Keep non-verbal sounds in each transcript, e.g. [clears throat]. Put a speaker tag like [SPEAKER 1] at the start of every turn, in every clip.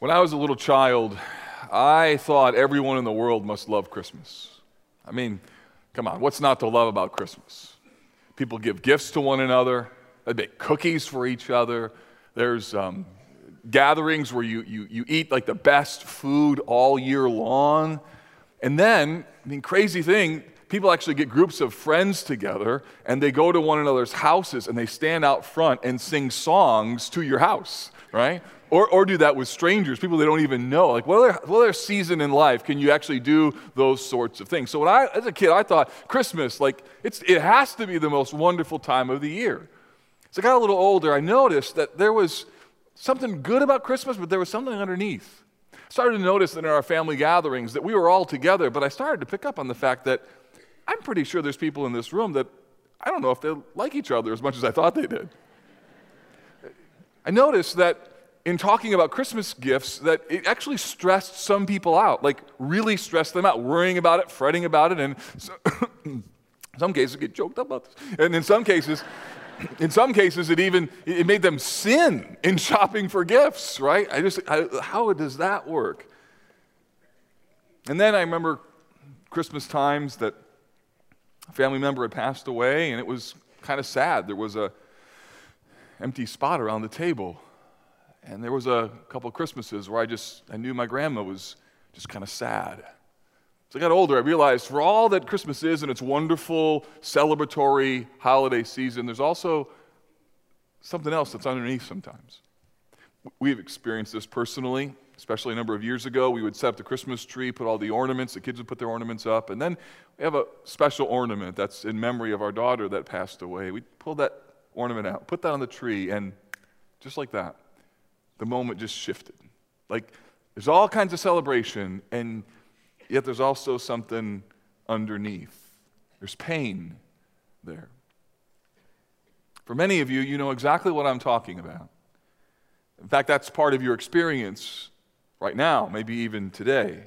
[SPEAKER 1] When I was a little child, I thought everyone in the world must love Christmas. I mean, come on, what's not to love about Christmas? People give gifts to one another, they make cookies for each other. There's um, gatherings where you, you, you eat like the best food all year long. And then, I mean, crazy thing, people actually get groups of friends together and they go to one another's houses and they stand out front and sing songs to your house, right? Or, or do that with strangers, people they don't even know. Like, what other, what other season in life can you actually do those sorts of things? So, when I, as a kid, I thought Christmas, like, it's, it has to be the most wonderful time of the year. As I got a little older, I noticed that there was something good about Christmas, but there was something underneath. I started to notice that in our family gatherings that we were all together, but I started to pick up on the fact that I'm pretty sure there's people in this room that I don't know if they like each other as much as I thought they did. I noticed that in talking about Christmas gifts that it actually stressed some people out, like really stressed them out, worrying about it, fretting about it, and so, [coughs] in some cases get choked up about this. And in some cases, [coughs] in some cases, it even it made them sin in [laughs] shopping for gifts, right? I just, I, how does that work? And then I remember Christmas times that a family member had passed away, and it was kind of sad. There was a empty spot around the table and there was a couple Christmases where I just, I knew my grandma was just kind of sad. As I got older, I realized for all that Christmas is and its wonderful celebratory holiday season, there's also something else that's underneath sometimes. We've experienced this personally, especially a number of years ago. We would set up the Christmas tree, put all the ornaments, the kids would put their ornaments up, and then we have a special ornament that's in memory of our daughter that passed away. We pull that ornament out, put that on the tree, and just like that, the moment just shifted. Like there's all kinds of celebration, and yet there's also something underneath. There's pain there. For many of you, you know exactly what I'm talking about. In fact, that's part of your experience right now, maybe even today.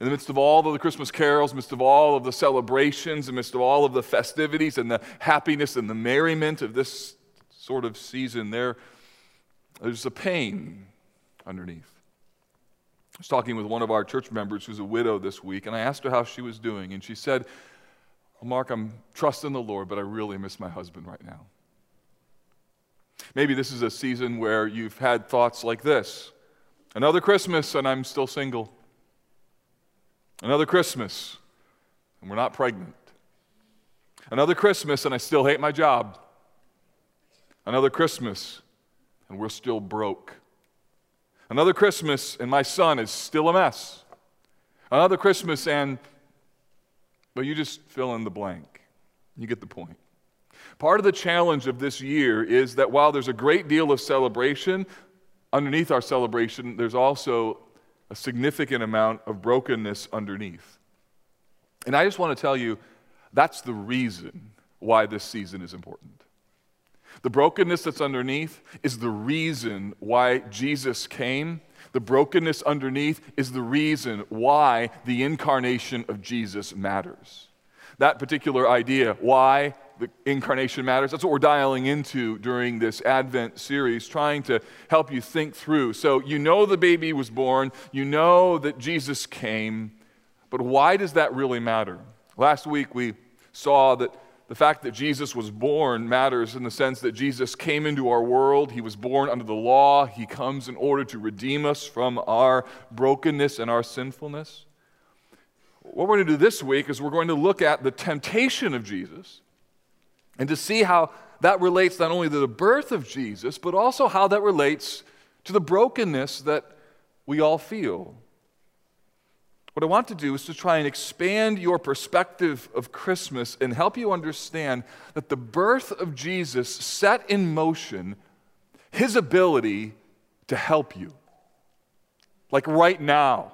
[SPEAKER 1] In the midst of all of the Christmas carols, midst of all of the celebrations, in the midst of all of the festivities and the happiness and the merriment of this sort of season, there there's a pain underneath. I was talking with one of our church members who's a widow this week, and I asked her how she was doing, and she said, well, Mark, I'm trusting the Lord, but I really miss my husband right now. Maybe this is a season where you've had thoughts like this Another Christmas, and I'm still single. Another Christmas, and we're not pregnant. Another Christmas, and I still hate my job. Another Christmas, and we're still broke. Another Christmas, and my son is still a mess. Another Christmas, and, but you just fill in the blank. You get the point. Part of the challenge of this year is that while there's a great deal of celebration, underneath our celebration, there's also a significant amount of brokenness underneath. And I just want to tell you that's the reason why this season is important. The brokenness that's underneath is the reason why Jesus came. The brokenness underneath is the reason why the incarnation of Jesus matters. That particular idea, why the incarnation matters, that's what we're dialing into during this Advent series, trying to help you think through. So, you know the baby was born, you know that Jesus came, but why does that really matter? Last week we saw that the fact that Jesus was born matters in the sense that Jesus came into our world. He was born under the law. He comes in order to redeem us from our brokenness and our sinfulness. What we're going to do this week is we're going to look at the temptation of Jesus and to see how that relates not only to the birth of Jesus, but also how that relates to the brokenness that we all feel. What I want to do is to try and expand your perspective of Christmas and help you understand that the birth of Jesus set in motion his ability to help you. Like right now,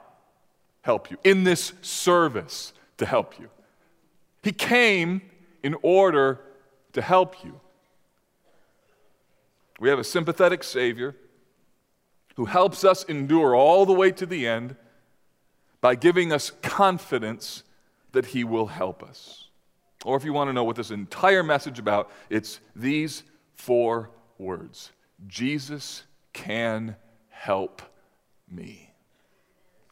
[SPEAKER 1] help you. In this service, to help you. He came in order to help you. We have a sympathetic Savior who helps us endure all the way to the end by giving us confidence that He will help us. Or if you want to know what this entire message about, it's these four words Jesus can help me.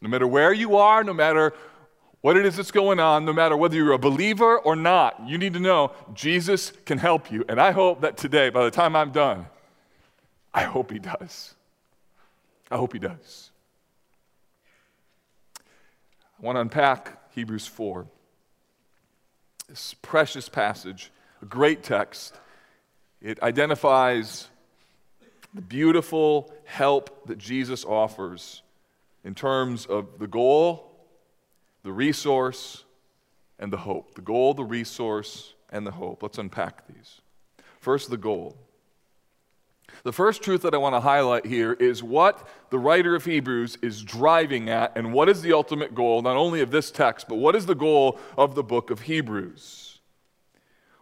[SPEAKER 1] No matter where you are, no matter what it is that's going on, no matter whether you're a believer or not, you need to know Jesus can help you. And I hope that today, by the time I'm done, I hope He does. I hope He does. I want to unpack Hebrews 4. This precious passage, a great text. It identifies the beautiful help that Jesus offers in terms of the goal, the resource, and the hope. The goal, the resource, and the hope. Let's unpack these. First, the goal. The first truth that I want to highlight here is what the writer of Hebrews is driving at, and what is the ultimate goal, not only of this text, but what is the goal of the book of Hebrews?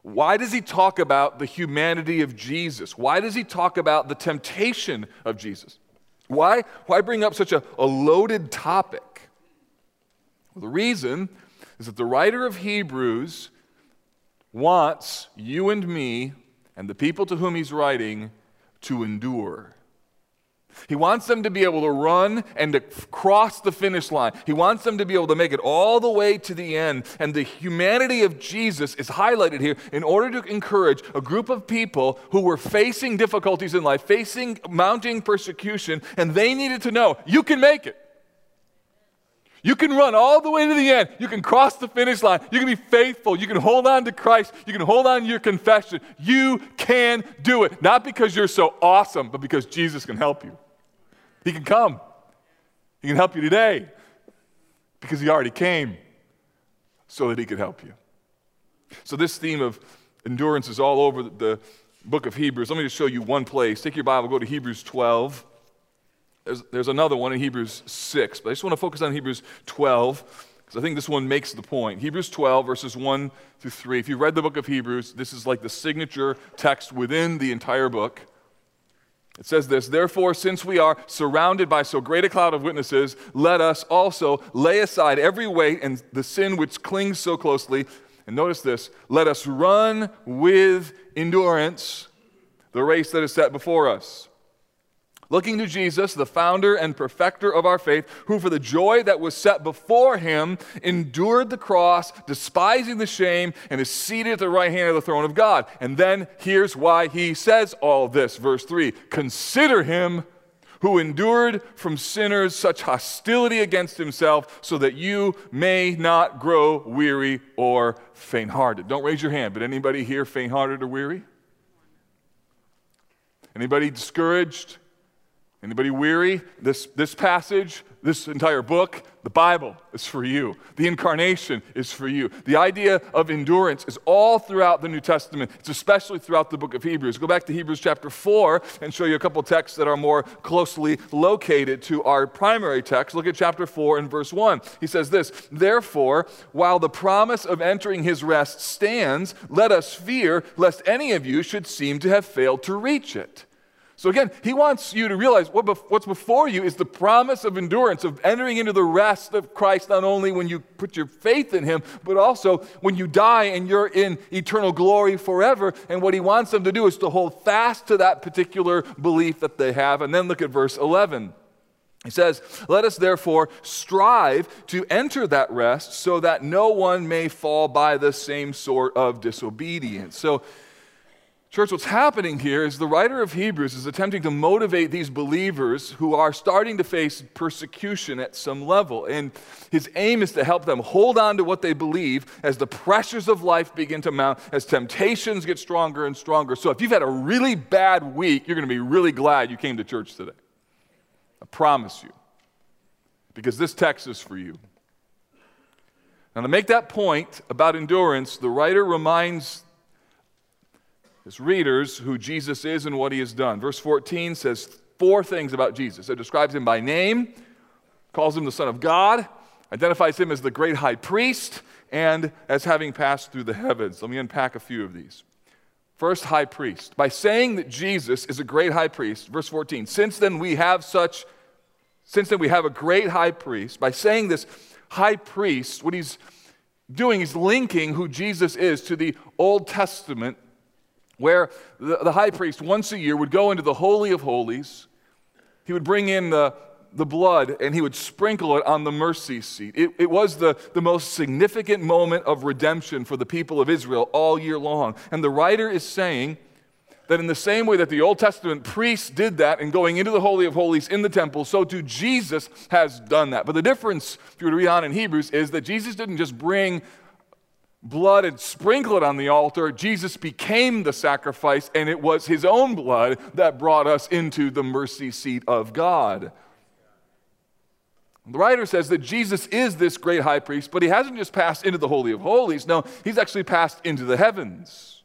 [SPEAKER 1] Why does he talk about the humanity of Jesus? Why does he talk about the temptation of Jesus? Why, why bring up such a, a loaded topic? Well, the reason is that the writer of Hebrews wants you and me and the people to whom he's writing to endure. He wants them to be able to run and to cross the finish line. He wants them to be able to make it all the way to the end. And the humanity of Jesus is highlighted here in order to encourage a group of people who were facing difficulties in life, facing mounting persecution, and they needed to know you can make it. You can run all the way to the end. You can cross the finish line. You can be faithful. You can hold on to Christ. You can hold on to your confession. You can do it. Not because you're so awesome, but because Jesus can help you. He can come. He can help you today because He already came so that He could help you. So, this theme of endurance is all over the book of Hebrews. Let me just show you one place. Take your Bible, go to Hebrews 12. There's, there's another one in Hebrews 6, but I just want to focus on Hebrews 12 because I think this one makes the point. Hebrews 12, verses 1 through 3. If you've read the book of Hebrews, this is like the signature text within the entire book. It says this Therefore, since we are surrounded by so great a cloud of witnesses, let us also lay aside every weight and the sin which clings so closely. And notice this let us run with endurance the race that is set before us looking to Jesus, the founder and perfecter of our faith, who for the joy that was set before him endured the cross, despising the shame, and is seated at the right hand of the throne of God. And then here's why he says all this. Verse 3 Consider him who endured from sinners such hostility against himself, so that you may not grow weary or faint hearted. Don't raise your hand, but anybody here faint hearted or weary? Anybody discouraged? Anybody weary? This, this passage, this entire book, the Bible is for you. The incarnation is for you. The idea of endurance is all throughout the New Testament. It's especially throughout the book of Hebrews. Go back to Hebrews chapter 4 and show you a couple texts that are more closely located to our primary text. Look at chapter 4 and verse 1. He says this Therefore, while the promise of entering his rest stands, let us fear lest any of you should seem to have failed to reach it. So again, he wants you to realize what what's before you is the promise of endurance, of entering into the rest of Christ, not only when you put your faith in him, but also when you die and you're in eternal glory forever. And what he wants them to do is to hold fast to that particular belief that they have. And then look at verse 11. He says, Let us therefore strive to enter that rest so that no one may fall by the same sort of disobedience. So Church, what's happening here is the writer of Hebrews is attempting to motivate these believers who are starting to face persecution at some level. And his aim is to help them hold on to what they believe as the pressures of life begin to mount, as temptations get stronger and stronger. So if you've had a really bad week, you're going to be really glad you came to church today. I promise you. Because this text is for you. Now, to make that point about endurance, the writer reminds his readers who Jesus is and what he has done. Verse 14 says four things about Jesus. It describes him by name, calls him the Son of God, identifies him as the great high priest, and as having passed through the heavens. Let me unpack a few of these. First, high priest. By saying that Jesus is a great high priest, verse 14, since then we have such, since then we have a great high priest. By saying this high priest, what he's doing is linking who Jesus is to the Old Testament where the, high priest once a year would go into the Holy of Holies. He would bring in the, the blood and he would sprinkle it on the mercy seat. It, it, was the, the most significant moment of redemption for the people of Israel all year long. And the writer is saying that in the same way that the Old Testament priests did that in going into the Holy of Holies in the temple, so too Jesus has done that. But the difference, if you were to read on in Hebrews, is that Jesus didn't just bring blood and sprinkle it on the altar. Jesus became the sacrifice, and it was his own blood that brought us into the mercy seat of God. The writer says that Jesus is this great high priest, but he hasn't just passed into the Holy of Holies. No, he's actually passed into the heavens.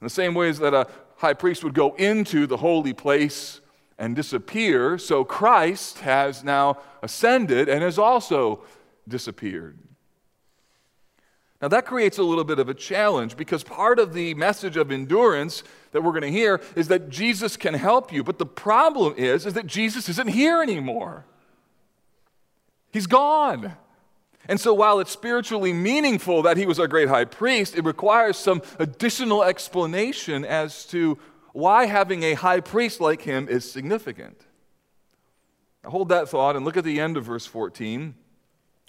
[SPEAKER 1] In the same ways that a high priest would go into the holy place and disappear, so Christ has now ascended and has also disappeared. Now, that creates a little bit of a challenge because part of the message of endurance that we're going to hear is that Jesus can help you. But the problem is, is that Jesus isn't here anymore. He's gone. And so, while it's spiritually meaningful that he was our great high priest, it requires some additional explanation as to why having a high priest like him is significant. Now, hold that thought and look at the end of verse 14,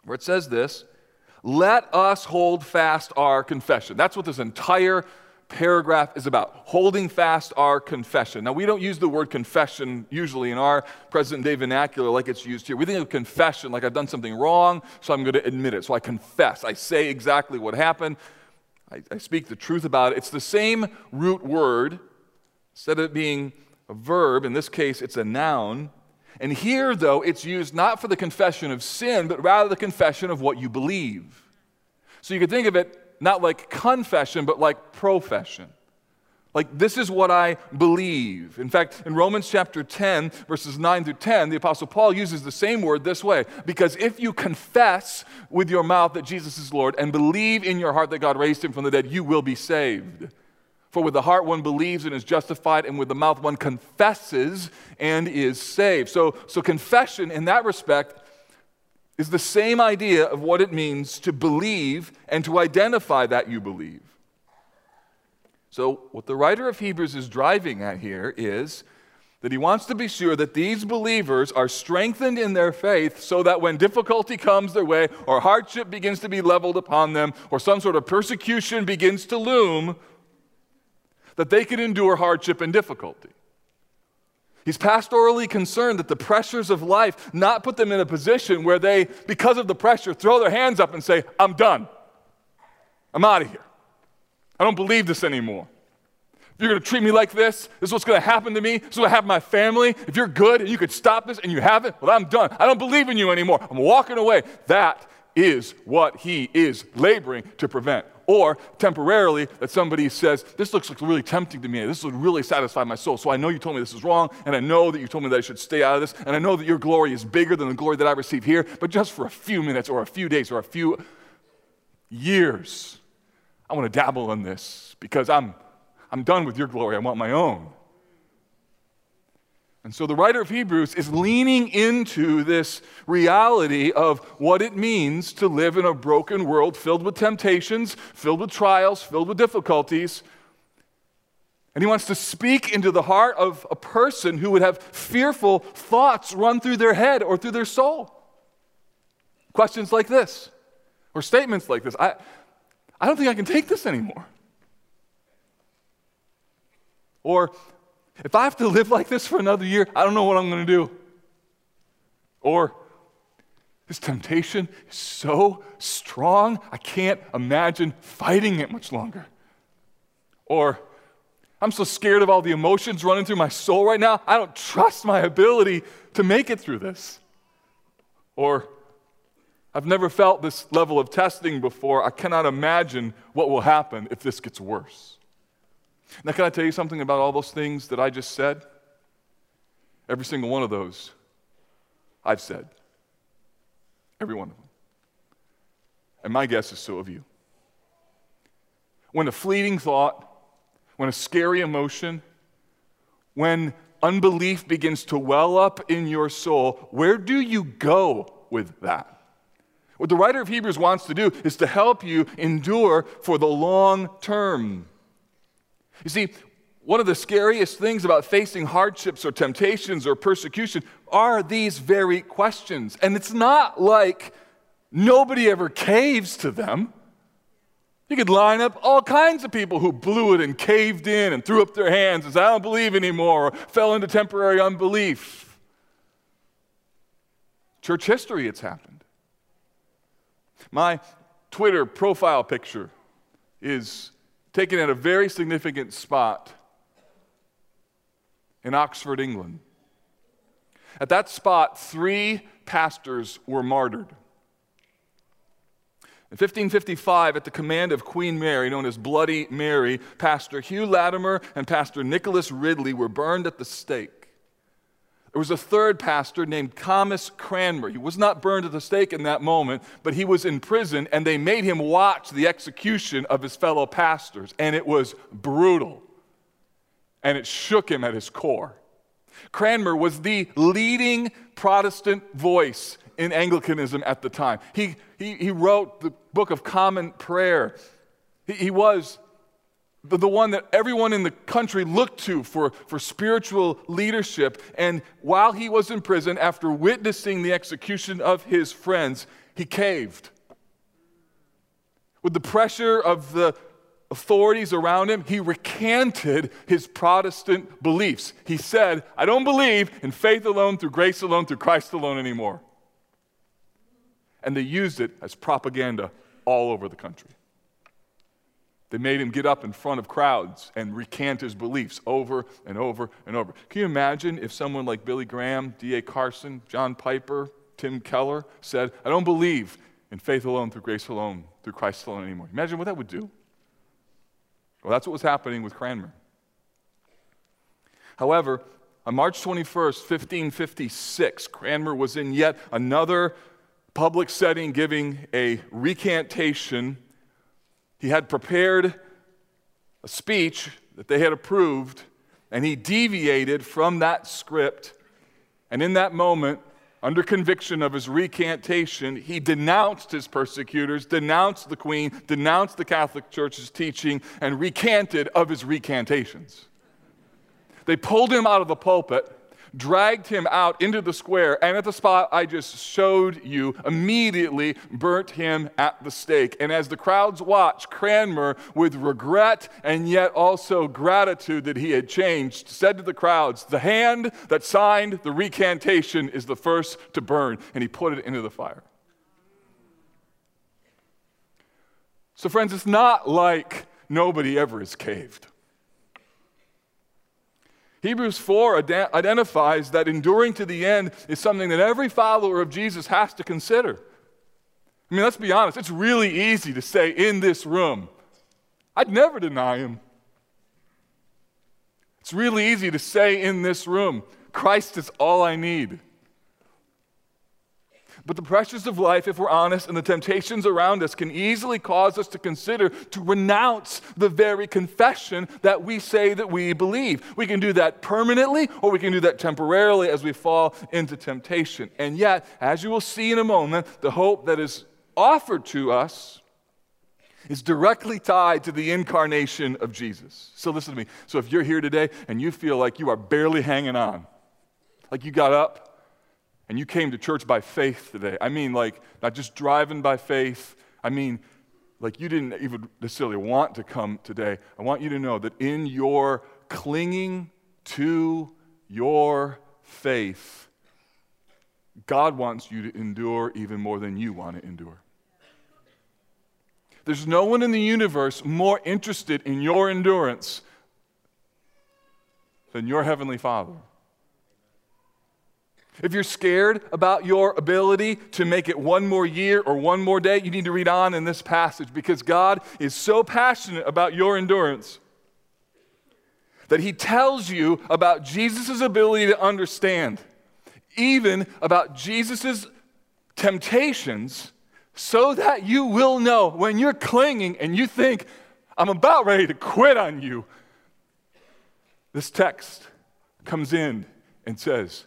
[SPEAKER 1] where it says this Let us hold fast our confession. That's what this entire paragraph is about holding fast our confession. Now, we don't use the word confession usually in our present day vernacular like it's used here. We think of confession like I've done something wrong, so I'm going to admit it. So I confess. I say exactly what happened. I, I speak the truth about it. It's the same root word. Instead of it being a verb, in this case, it's a noun. And here, though, it's used not for the confession of sin, but rather the confession of what you believe. So you could think of it not like confession, but like profession. Like, this is what I believe. In fact, in Romans chapter 10, verses 9 through 10, the Apostle Paul uses the same word this way because if you confess with your mouth that Jesus is Lord and believe in your heart that God raised him from the dead, you will be saved. For with the heart one believes and is justified, and with the mouth one confesses and is saved. So, so confession in that respect is the same idea of what it means to believe and to identify that you believe. So, what the writer of Hebrews is driving at here is that he wants to be sure that these believers are strengthened in their faith so that when difficulty comes their way, or hardship begins to be leveled upon them, or some sort of persecution begins to loom, that they can endure hardship and difficulty. He's pastorally concerned that the pressures of life not put them in a position where they, because of the pressure, throw their hands up and say, I'm done. I'm out of here. I don't believe this anymore. If you're going to treat me like this, this is what's going to happen to me. This is what happened to my family. If you're good and you could stop this and you haven't, well, I'm done. I don't believe in you anymore. I'm walking away. That is what he is laboring to prevent or temporarily that somebody says, This looks really tempting to me. This would really satisfy my soul. So I know you told me this is wrong, and I know that you told me that I should stay out of this, and I know that your glory is bigger than the glory that I receive here, but just for a few minutes or a few days or a few years, I want to dabble in this because I'm, I'm done with your glory. I want my own. And so the writer of Hebrews is leaning into this reality of what it means to live in a broken world filled with temptations, filled with trials, filled with difficulties. And he wants to speak into the heart of a person who would have fearful thoughts run through their head or through their soul. Questions like this, or statements like this I, I don't think I can take this anymore. Or if I have to live like this for another year, I don't know what I'm going to do. Or, this temptation is so strong, I can't imagine fighting it much longer. Or, I'm so scared of all the emotions running through my soul right now, I don't trust my ability to make it through this. Or, I've never felt this level of testing before. I cannot imagine what will happen if this gets worse. Now, can I tell you something about all those things that I just said? Every single one of those I've said. Every one of them. And my guess is so have you. When a fleeting thought, when a scary emotion, when unbelief begins to well up in your soul, where do you go with that? What the writer of Hebrews wants to do is to help you endure for the long term. You see, One of the scariest things about facing hardships or temptations or persecution are these very questions. And it's not like nobody ever caves to them. You could line up all kinds of people who blew it and caved in and threw up their hands and said, I don't believe anymore, or fell into temporary unbelief. Church history, it's happened. My Twitter profile picture is taken at a very significant spot in Oxford, England. At that spot, three pastors were martyred. In 1555, at the command of Queen Mary, known as Bloody Mary, Pastor Hugh Latimer and Pastor Nicholas Ridley were burned at the stake. There was a third pastor named Thomas Cranmer. He was not burned at the stake in that moment, but he was in prison, and they made him watch the execution of his fellow pastors, and it was brutal and it shook him at his core. Cranmer was the leading Protestant voice in Anglicanism at the time. He, he, he wrote the Book of Common Prayer. He, he was the, the one that everyone in the country looked to for, for spiritual leadership. And while he was in prison, after witnessing the execution of his friends, he caved. With the pressure of the authorities around him, he recanted his Protestant beliefs. He said, I don't believe in faith alone, through grace alone, through Christ alone anymore. And they used it as propaganda all over the country. They made him get up in front of crowds and recant his beliefs over and over and over. Can you imagine if someone like Billy Graham, D.A. Carson, John Piper, Tim Keller said, I don't believe in faith alone, through grace alone, through Christ alone anymore? Imagine what that would do. Well, that's what was happening with Cranmer. However, on March 21st, 1556, Cranmer was in yet another public setting giving a recantation. He had prepared a speech that they had approved, and he deviated from that script. And in that moment, under conviction of his recantation, he denounced his persecutors, denounced the queen, denounced the Catholic Church's teaching, and recanted of his recantations. They pulled him out of the pulpit dragged him out into the square, and at the spot I just showed you, immediately burnt him at the stake. And as the crowds watched, Cranmer, with regret and yet also gratitude that he had changed, said to the crowds, The hand that signed the recantation is the first to burn. And he put it into the fire. So, friends, it's not like nobody ever is caved. Hebrews 4 ad- identifies that enduring to the end is something that every follower of Jesus has to consider. I mean, let's be honest, it's really easy to say in this room, I'd never deny him. It's really easy to say in this room, Christ is all I need. But the pressures of life, if we're honest, and the temptations around us can easily cause us to consider to renounce the very confession that we say that we believe. We can do that permanently or we can do that temporarily as we fall into temptation. And yet, as you will see in a moment, the hope that is offered to us is directly tied to the incarnation of Jesus. So listen to me. So if you're here today and you feel like you are barely hanging on, like you got up, and you came to church by faith today. I mean, like, not just driving by faith. I mean, like, you didn't even necessarily want to come today. I want you to know that in your clinging to your faith, God wants you to endure even more than you want to endure. There's no one in the universe more interested in your endurance than your Heavenly Father. If you're scared about your ability to make it one more year or one more day, you need to read on in this passage because God is so passionate about your endurance that He tells you about Jesus' ability to understand, even about Jesus' temptations, so that you will know when you're clinging and you think, I'm about ready to quit on you. This text comes in and says,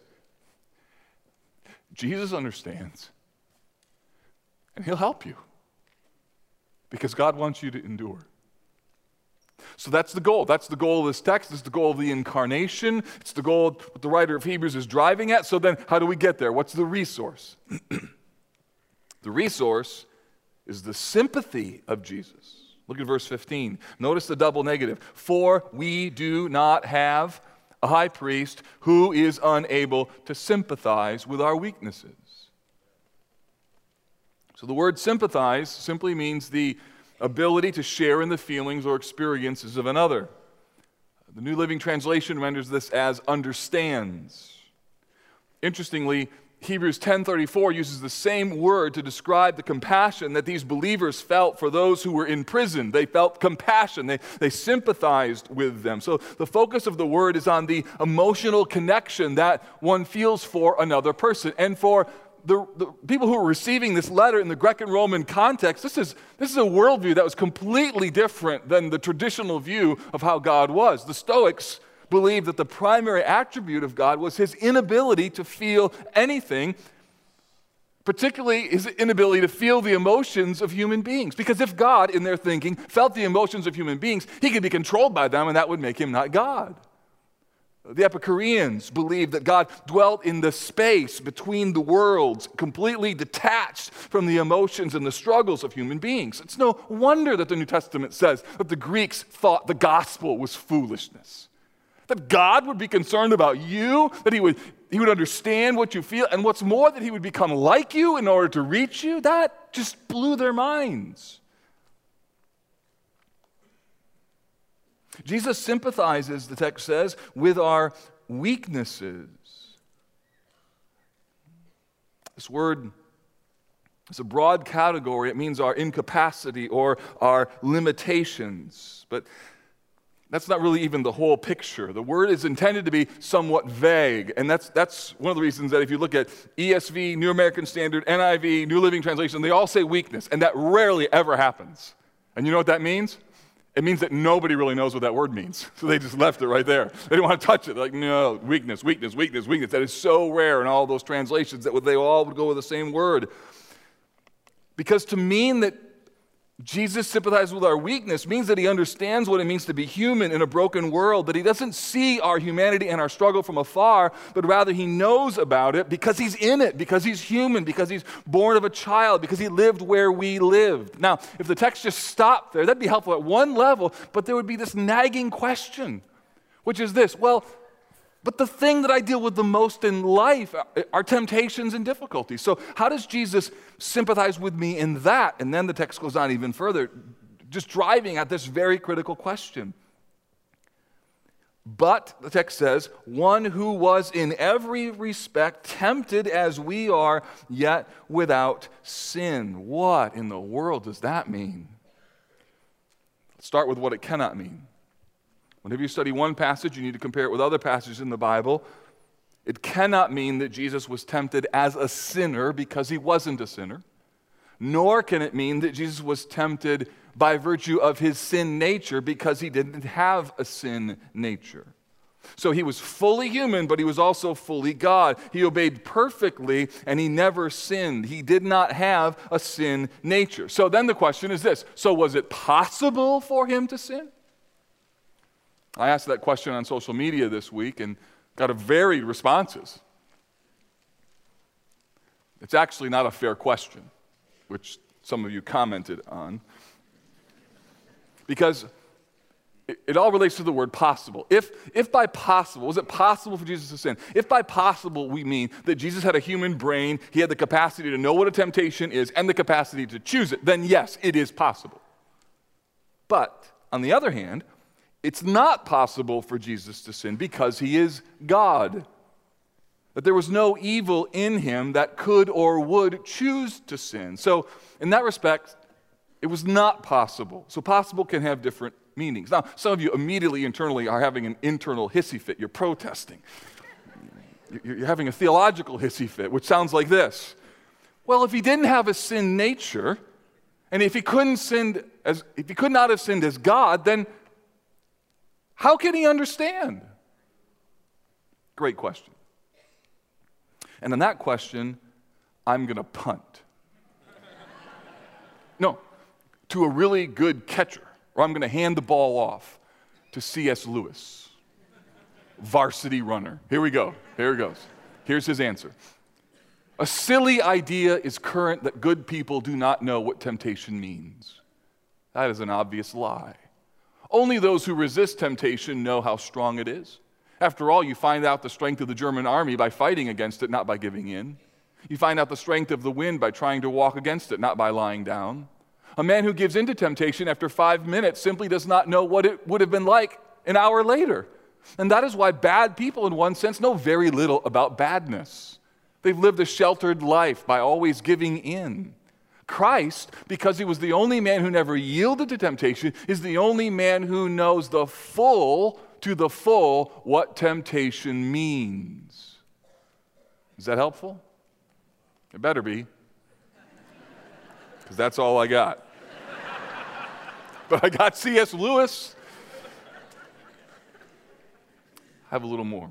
[SPEAKER 1] Jesus understands, and He'll help you because God wants you to endure. So that's the goal. That's the goal of this text. It's the goal of the incarnation. It's the goal what the writer of Hebrews is driving at. So then, how do we get there? What's the resource? [clears throat] the resource is the sympathy of Jesus. Look at verse 15. Notice the double negative. For we do not have a high priest who is unable to sympathize with our weaknesses. So the word sympathize simply means the ability to share in the feelings or experiences of another. The New Living Translation renders this as understands. Interestingly, Hebrews 10:34 uses the same word to describe the compassion that these believers felt for those who were in prison. They felt compassion. They, they sympathized with them. So the focus of the word is on the emotional connection that one feels for another person. And for the, the people who were receiving this letter in the Greco Roman context, this is, this is a worldview that was completely different than the traditional view of how God was. The Stoics believed that the primary attribute of God was his inability to feel anything, particularly his inability to feel the emotions of human beings. Because if God, in their thinking, felt the emotions of human beings, he could be controlled by them, and that would make him not God. The Epicureans believed that God dwelt in the space between the worlds, completely detached from the emotions and the struggles of human beings. It's no wonder that the New Testament says that the Greeks thought the gospel was foolishness. That God would be concerned about you, that he would, he would understand what you feel, and what's more, that he would become like you in order to reach you. That just blew their minds. Jesus sympathizes, the text says, with our weaknesses. This word is a broad category. It means our incapacity or our limitations. But that's not really even the whole picture. The word is intended to be somewhat vague. And that's, that's one of the reasons that if you look at ESV, New American Standard, NIV, New Living Translation, they all say weakness. And that rarely ever happens. And you know what that means? it means that nobody really knows what that word means. [laughs] So they just left it right there. They didn't want to touch it. They're like, no, weakness, weakness, weakness, weakness. That is so rare in all those translations that they all would go with the same word. Because to mean that Jesus sympathizes with our weakness means that he understands what it means to be human in a broken world, that he doesn't see our humanity and our struggle from afar, but rather he knows about it because he's in it, because he's human, because he's born of a child, because he lived where we lived. Now, if the text just stopped there, that'd be helpful at one level, but there would be this nagging question, which is this well, but the thing that I deal with the most in life are temptations and difficulties. So, how does Jesus sympathize with me in that? And then the text goes on even further, just driving at this very critical question. But, the text says, one who was in every respect tempted as we are, yet without sin. What in the world does that mean? Let's start with what it cannot mean. Whenever you study one passage, you need to compare it with other passages in the Bible. It cannot mean that Jesus was tempted as a sinner because he wasn't a sinner, nor can it mean that Jesus was tempted by virtue of his sin nature because he didn't have a sin nature. So he was fully human, but he was also fully God. He obeyed perfectly and he never sinned. He did not have a sin nature. So then the question is this so was it possible for him to sin? I asked that question on social media this week and got a varied responses. It's actually not a fair question, which some of you commented on, because it, all relates to the word possible. If, if by possible, was it possible for Jesus to sin? If by possible we mean that Jesus had a human brain, he had the capacity to know what a temptation is and the capacity to choose it, then yes, it is possible. But on the other hand, it's not possible for Jesus to sin because he is God. That there was no evil in him that could or would choose to sin. So, in that respect, it was not possible. So, possible can have different meanings. Now, some of you immediately internally are having an internal hissy fit. You're protesting. You're having a theological hissy fit, which sounds like this Well, if he didn't have a sin nature, and if he couldn't sin as if he could not have sinned as God, then how can he understand? Great question. And on that question, I'm going to punt. no, to a really good catcher. or I'm going to hand the ball off to C.S. Lewis, varsity runner. Here we go. Here it goes. Here's his answer. A silly idea is current that good people do not know what temptation means. That is an obvious lie. Only those who resist temptation know how strong it is. After all, you find out the strength of the German army by fighting against it, not by giving in. You find out the strength of the wind by trying to walk against it, not by lying down. A man who gives in to temptation after five minutes simply does not know what it would have been like an hour later. And that is why bad people, in one sense, know very little about badness. They've lived a sheltered life by always giving in. Christ, because he was the only man who never yielded to temptation, is the only man who knows the full, to the full, what temptation means. Is that helpful? It better be, because that's all I got. [laughs] but I got C.S. Lewis. I have a little more.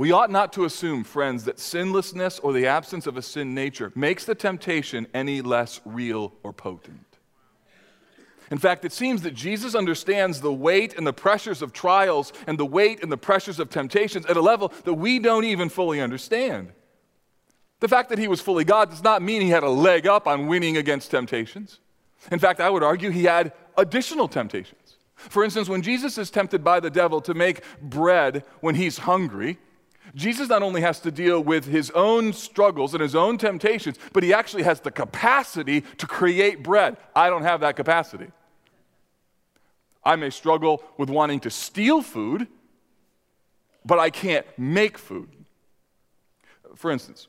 [SPEAKER 1] We ought not to assume, friends, that sinlessness or the absence of a sin nature makes the temptation any less real or potent. In fact, it seems that Jesus understands the weight and the pressures of trials and the weight and the pressures of temptations at a level that we don't even fully understand. The fact that he was fully God does not mean he had a leg up on winning against temptations. In fact, I would argue he had additional temptations. For instance, when Jesus is tempted by the devil to make bread when he's hungry, Jesus not only has to deal with his own struggles and his own temptations, but he actually has the capacity to create bread. I don't have that capacity. I may struggle with wanting to steal food, but I can't make food. For instance,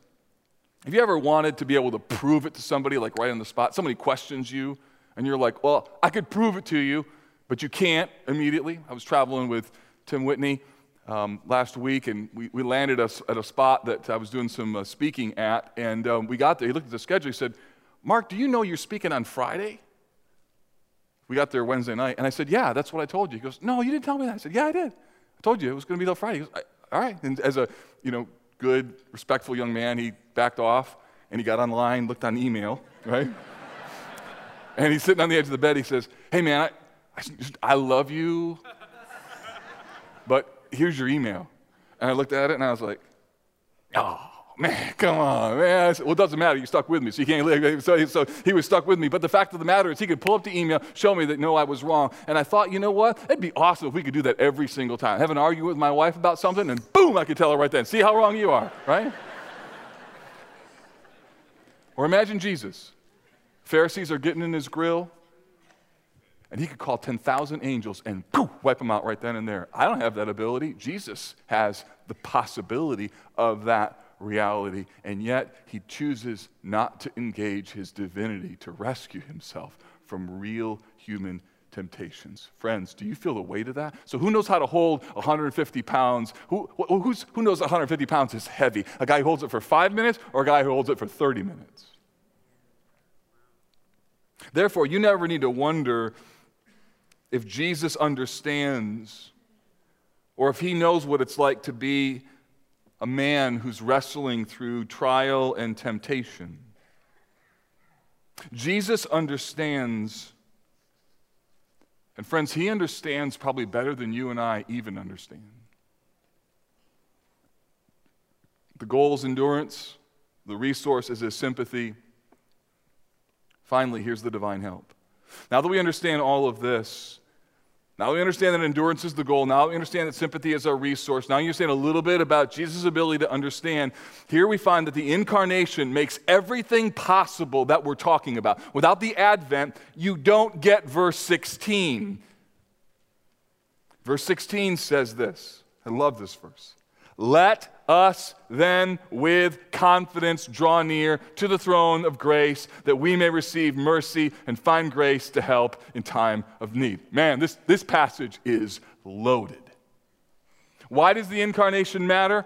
[SPEAKER 1] have you ever wanted to be able to prove it to somebody, like right on the spot? Somebody questions you, and you're like, Well, I could prove it to you, but you can't immediately. I was traveling with Tim Whitney um, last week, and we, we landed us at a spot that I was doing some uh, speaking at. And um, we got there. He looked at the schedule. He said, Mark, do you know you're speaking on Friday? We got there Wednesday night, and I said, Yeah, that's what I told you. He goes, No, you didn't tell me that. I said, Yeah, I did. I told you it was going to be till Friday. He goes, All right. And as a you know good, respectful young man, he backed off and he got online, looked on email, right? [laughs] and he's sitting on the edge of the bed. He says, Hey, man, I, I love you, but here's your email. And I looked at it and I was like, oh, man, come on, man. Said, well, it doesn't matter. You stuck with me, so you can't. So, so he was stuck with me. But the fact of the matter is, he could pull up the email, show me that no, I was wrong. And I thought, you know what? It'd be awesome if we could do that every single time. Have an argument with my wife about something, and boom, I could tell her right then. See how wrong you are, right? or imagine Jesus. Pharisees are getting in his grill and he could call 10,000 angels and poof, wipe them out right then and there. I don't have that ability. Jesus has the possibility of that reality, and yet he chooses not to engage his divinity to rescue himself from real human temptations. Friends, do you feel the weight of that? So, who knows how to hold 150 pounds? Who, who knows 150 pounds is heavy? A guy who holds it for five minutes or a guy who holds it for 30 minutes? Therefore, you never need to wonder if Jesus understands or if he knows what it's like to be a man who's wrestling through trial and temptation. Jesus understands, and friends, he understands probably better than you and I even understand. The goal is endurance, the resource is his sympathy. Finally, here's the divine help. Now that we understand all of this, now we understand that endurance is the goal. Now we understand that sympathy is our resource. Now you understand a little bit about Jesus' ability to understand. Here we find that the incarnation makes everything possible that we're talking about. Without the advent, you don't get verse 16. Verse 16 says this. I love this verse. Let us then with confidence draw near to the throne of grace that we may receive mercy and find grace to help in time of need. Man, this, this passage is loaded. Why does the incarnation matter?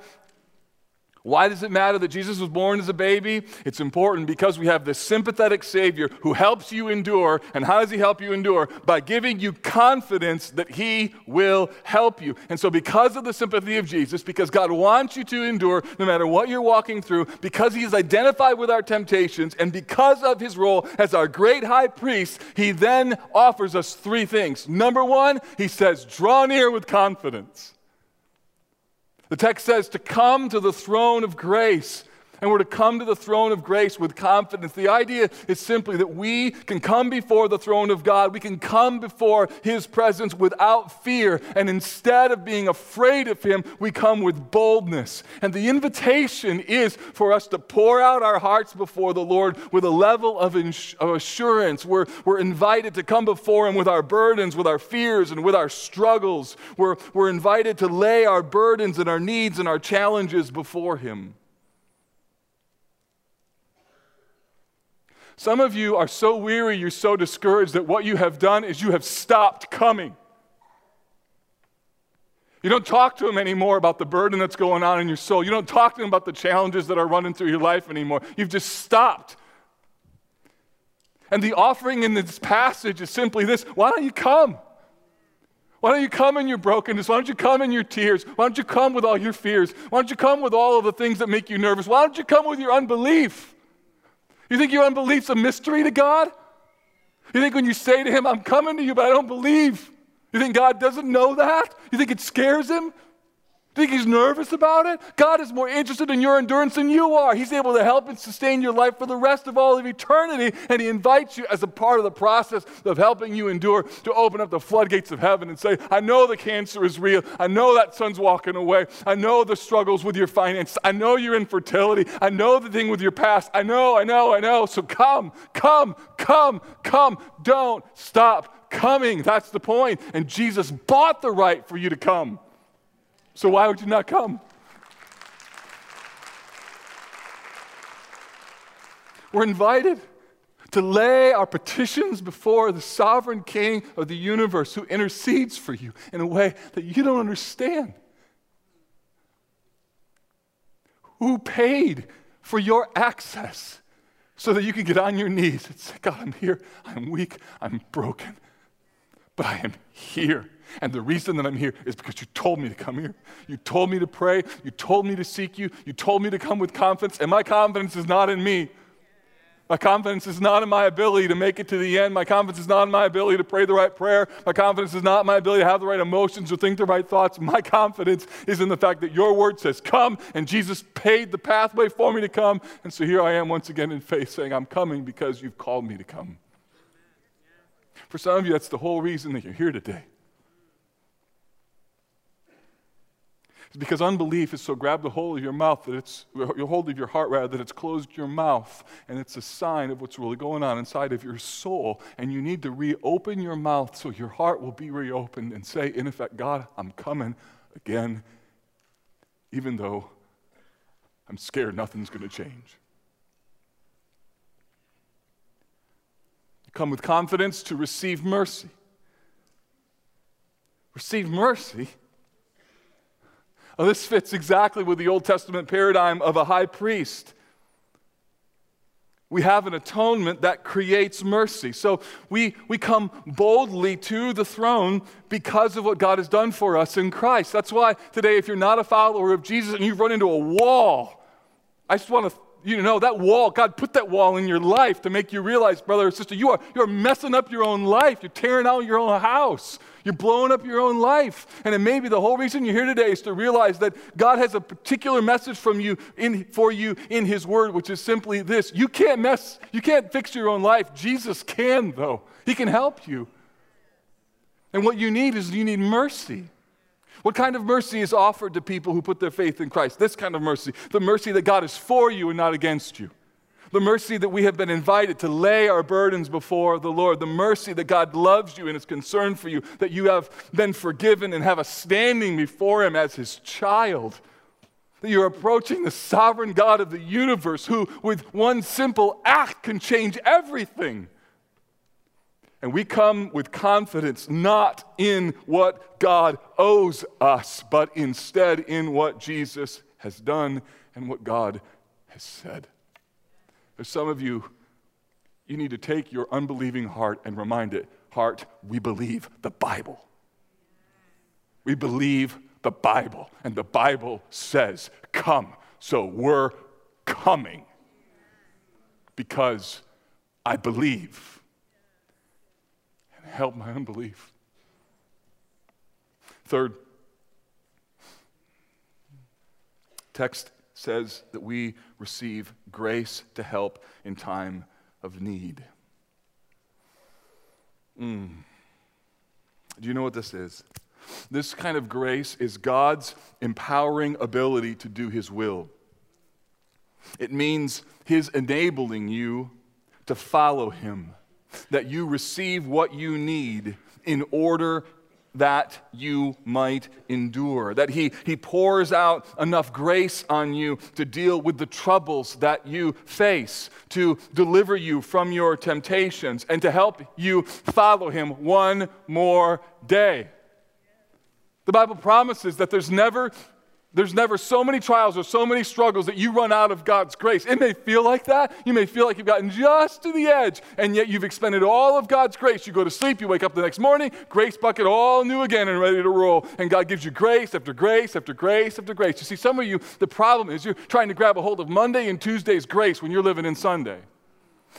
[SPEAKER 1] Why does it matter that Jesus was born as a baby? It's important because we have this sympathetic Savior who helps you endure. And how does He help you endure? By giving you confidence that He will help you. And so, because of the sympathy of Jesus, because God wants you to endure no matter what you're walking through, because He is identified with our temptations, and because of His role as our great high priest, He then offers us three things. Number one, He says, draw near with confidence. The text says to come to the throne of grace and we're to come to the throne of grace with confidence. The idea is simply that we can come before the throne of God. We can come before His presence without fear. And instead of being afraid of Him, we come with boldness. And the invitation is for us to pour out our hearts before the Lord with a level of, ins- of assurance. We're, we're invited to come before Him with our burdens, with our fears, and with our struggles. We're, we're invited to lay our burdens and our needs and our challenges before Him. Some of you are so weary, you're so discouraged that what you have done is you have stopped coming. You don't talk to them anymore about the burden that's going on in your soul. You don't talk to them about the challenges that are running through your life anymore. You've just stopped. And the offering in this passage is simply this why don't you come? Why don't you come in your brokenness? Why don't you come in your tears? Why don't you come with all your fears? Why don't you come with all of the things that make you nervous? Why don't you come with your unbelief? You think your unbelief's a mystery to God? You think when you say to Him, I'm coming to you, but I don't believe, you think God doesn't know that? You think it scares Him? Think he's nervous about it? God is more interested in your endurance than you are. He's able to help and sustain your life for the rest of all of eternity. And he invites you as a part of the process of helping you endure to open up the floodgates of heaven and say, I know the cancer is real. I know that son's walking away. I know the struggles with your finances. I know your infertility. I know the thing with your past. I know, I know, I know. So come, come, come, come. Don't stop coming. That's the point. And Jesus bought the right for you to come. So why would you not come? We're invited to lay our petitions before the sovereign king of the universe who intercedes for you in a way that you don't understand. Who paid for your access so that you can get on your knees and say, God, I'm here, I'm weak, I'm broken, but I am here. And the reason that I'm here is because you told me to come here. You told me to pray. You told me to seek you. You told me to come with confidence. And my confidence is not in me. My confidence is not in my ability to make it to the end. My confidence is not in my ability to pray the right prayer. My confidence is not in my ability to have the right emotions or think the right thoughts. My confidence is in the fact that your word says, Come, and Jesus paid the pathway for me to come. And so here I am once again in faith saying, I'm coming because you've called me to come. For some of you, that's the whole reason that you're here today. Because unbelief is so grabbed a hold of your mouth that it's your hold of your heart rather that it's closed your mouth and it's a sign of what's really going on inside of your soul and you need to reopen your mouth so your heart will be reopened and say in effect God I'm coming again even though I'm scared nothing's going to change. You come with confidence to receive mercy. Receive mercy well, this fits exactly with the Old Testament paradigm of a high priest. We have an atonement that creates mercy. So we, we come boldly to the throne because of what God has done for us in Christ. That's why today, if you're not a follower of Jesus and you've run into a wall, I just want to you know that wall god put that wall in your life to make you realize brother or sister you are you're messing up your own life. You're tearing out your own house. You're blowing up your own life. And it may be the whole reason you're here today is to realize that god has a particular message from you in, for you in his word which is simply this. You can't mess you can't fix your own life. Jesus can though. He can help you. And what you need is you need mercy what kind of mercy is offered to people who put their faith in Christ? This kind of mercy the mercy that God is for you and not against you. The mercy that we have been invited to lay our burdens before the Lord. The mercy that God loves you and is concerned for you, that you have been forgiven and have a standing before Him as His child. That you're approaching the sovereign God of the universe who, with one simple act, can change everything. And we come with confidence not in what God owes us, but instead in what Jesus has done and what God has said. There's some of you, you need to take your unbelieving heart and remind it heart, we believe the Bible. We believe the Bible, and the Bible says, Come. So we're coming because I believe. Help my unbelief. Third, text says that we receive grace to help in time of need. Mm. Do you know what this is? This kind of grace is God's empowering ability to do His will. It means His enabling you to follow Him, that you receive what you need in order that you might endure. That he, he pours out enough grace on you to deal with the troubles that you face, to deliver you from your temptations, and to help you follow Him one more day. The Bible promises that there's never there's never so many trials or so many struggles that you run out of God's grace. It may feel like that. You may feel like you've gotten just to the edge, and yet you've expended all of God's grace. You go to sleep, you wake up the next morning, grace bucket all new again and ready to roll. And God gives you grace after grace after grace after grace. You see, some of you, the problem is you're trying to grab a hold of Monday and Tuesday's grace when you're living in Sunday.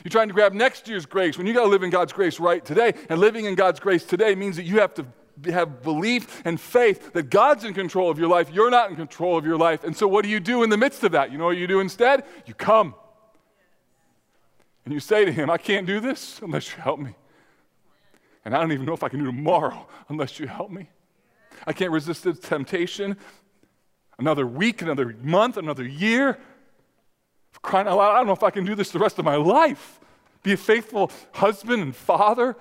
[SPEAKER 1] You're trying to grab next year's grace when you got to live in God's grace right today. And living in God's grace today means that you have to have belief and faith that God's in control of your life. You're not in control of your life. And so, what do you do in the midst of that? You know what you do instead? You come. And you say to Him, I can't do this unless you help me. And I don't even know if I can do tomorrow unless you help me. I can't resist the temptation another week, another month, another year. For crying out loud, I don't know if I can do this the rest of my life. Be a faithful husband and father,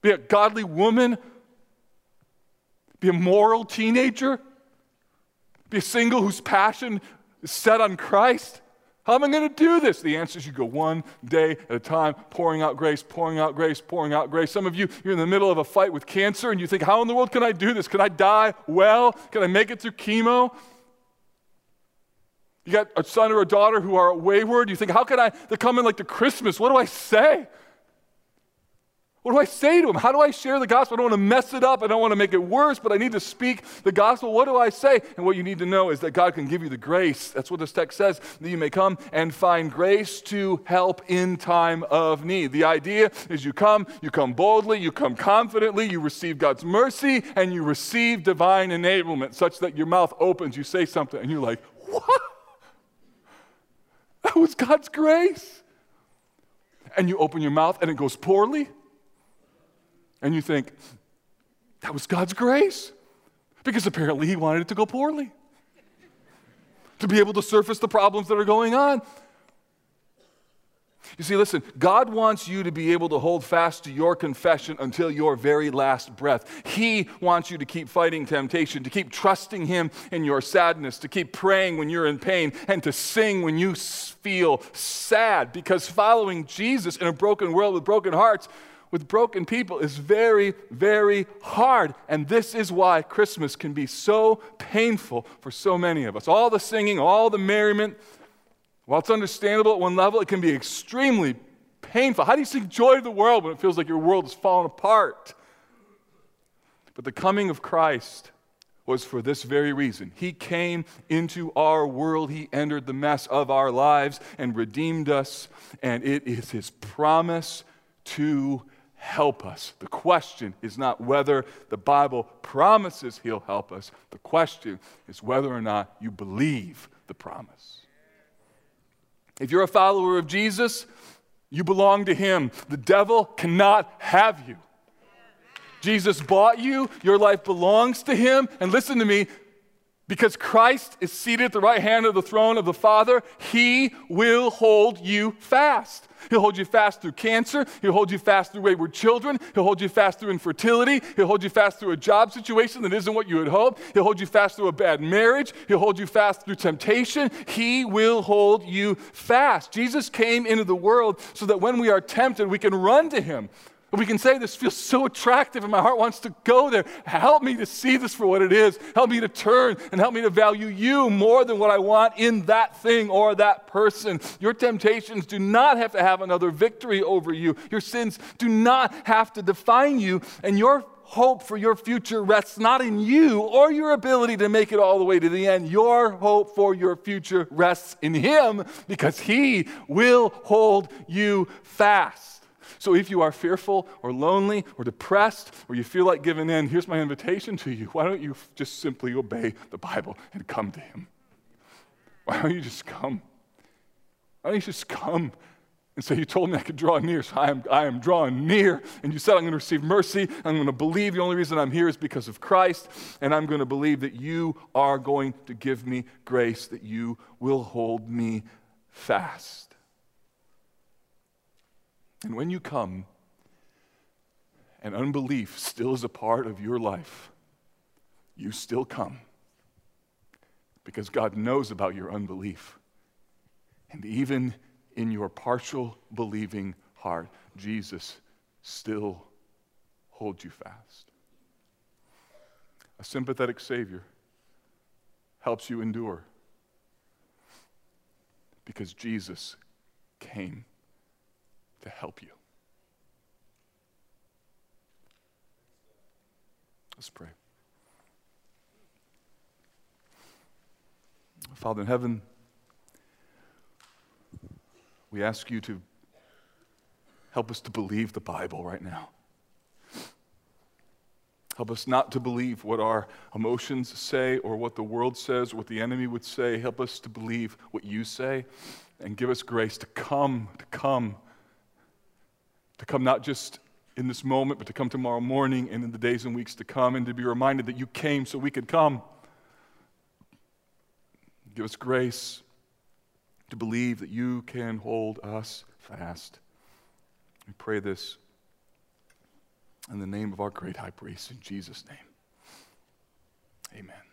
[SPEAKER 1] be a godly woman be a moral teenager? Be a single whose passion is set on Christ? How am I going to do this? The answer is you go one day at a time, pouring out grace, pouring out grace, pouring out grace. Some of you, you're in the middle of a fight with cancer and you think, how in the world can I do this? Can I die well? Can I make it through chemo? You got a son or a daughter who are wayward. You think, how can I? They're coming like to Christmas. What do I say? What do I say to him? How do I share the gospel? I don't want to mess it up. I don't want to make it worse, but I need to speak the gospel. What do I say? And what you need to know is that God can give you the grace. That's what this text says, that you may come and find grace to help in time of need. The idea is you come, you come boldly, you come confidently, you receive God's mercy, and you receive divine enablement such that your mouth opens, you say something, and you're like, what? That was God's grace. And you open your mouth and it goes poorly and you think, that was God's grace. Because apparently He wanted it to go poorly, to be able to surface the problems that are going on. You see, listen, God wants you to be able to hold fast to your confession until your very last breath. He wants you to keep fighting temptation, to keep trusting Him in your sadness, to keep praying when you're in pain, and to sing when you feel sad. Because following Jesus in a broken world with broken hearts with broken people is very, very hard. And this is why Christmas can be so painful for so many of us. All the singing, all the merriment, while it's understandable at one level, it can be extremely painful. How do you seek joy to the world when it feels like your world is falling apart? But the coming of Christ was for this very reason. He came into our world, He entered the mess of our lives and redeemed us, and it is His promise to help us. The question is not whether the Bible promises He'll help us, the question is whether or not you believe the promise. If you're a follower of Jesus, you belong to Him. The devil cannot have you. Jesus bought you, your life belongs to Him. And listen to me, because Christ is seated at the right hand of the throne of the Father, He will hold you fast. He'll hold you fast through cancer. He'll hold you fast through wayward children. He'll hold you fast through infertility. He'll hold you fast through a job situation that isn't what you had hoped. He'll hold you fast through a bad marriage. He'll hold you fast through temptation. He will hold you fast. Jesus came into the world so that when we are tempted, we can run to Him. We can say this feels so attractive and my heart wants to go there. Help me to see this for what it is. Help me to turn and help me to value you more than what I want in that thing or that person. Your temptations do not have to have another victory over you. Your sins do not have to define you. And your hope for your future rests not in you or your ability to make it all the way to the end. Your hope for your future rests in Him because He will hold you fast. So if you are fearful or lonely or depressed or you feel like giving in, here's my invitation to you. Why don't you just simply obey the Bible and come to Him? Why don't you just come? Why don't you just come and say, You told me I could draw near, so I am, I am drawing near. And you said, I'm going to receive mercy. I'm going to believe the only reason I'm here is because of Christ. And I'm going to believe that you are going to give me grace, that you will hold me fast. And when you come, and unbelief still is a part of your life, you still come because God knows about your unbelief. And even in your partial believing heart, Jesus still holds you fast. A sympathetic Savior helps you endure because Jesus came to help you. Let's pray. Father in heaven, we ask you to help us to believe the Bible right now. Help us not to believe what our emotions say or what the world says, what the enemy would say. Help us to believe what you say and give us grace to come, to come, to come not just in this moment, but to come tomorrow morning and in the days and weeks to come, and to be reminded that you came so we could come. Give us grace to believe that you can hold us fast. We pray this in the name of our great high priest, in Jesus' name. Amen.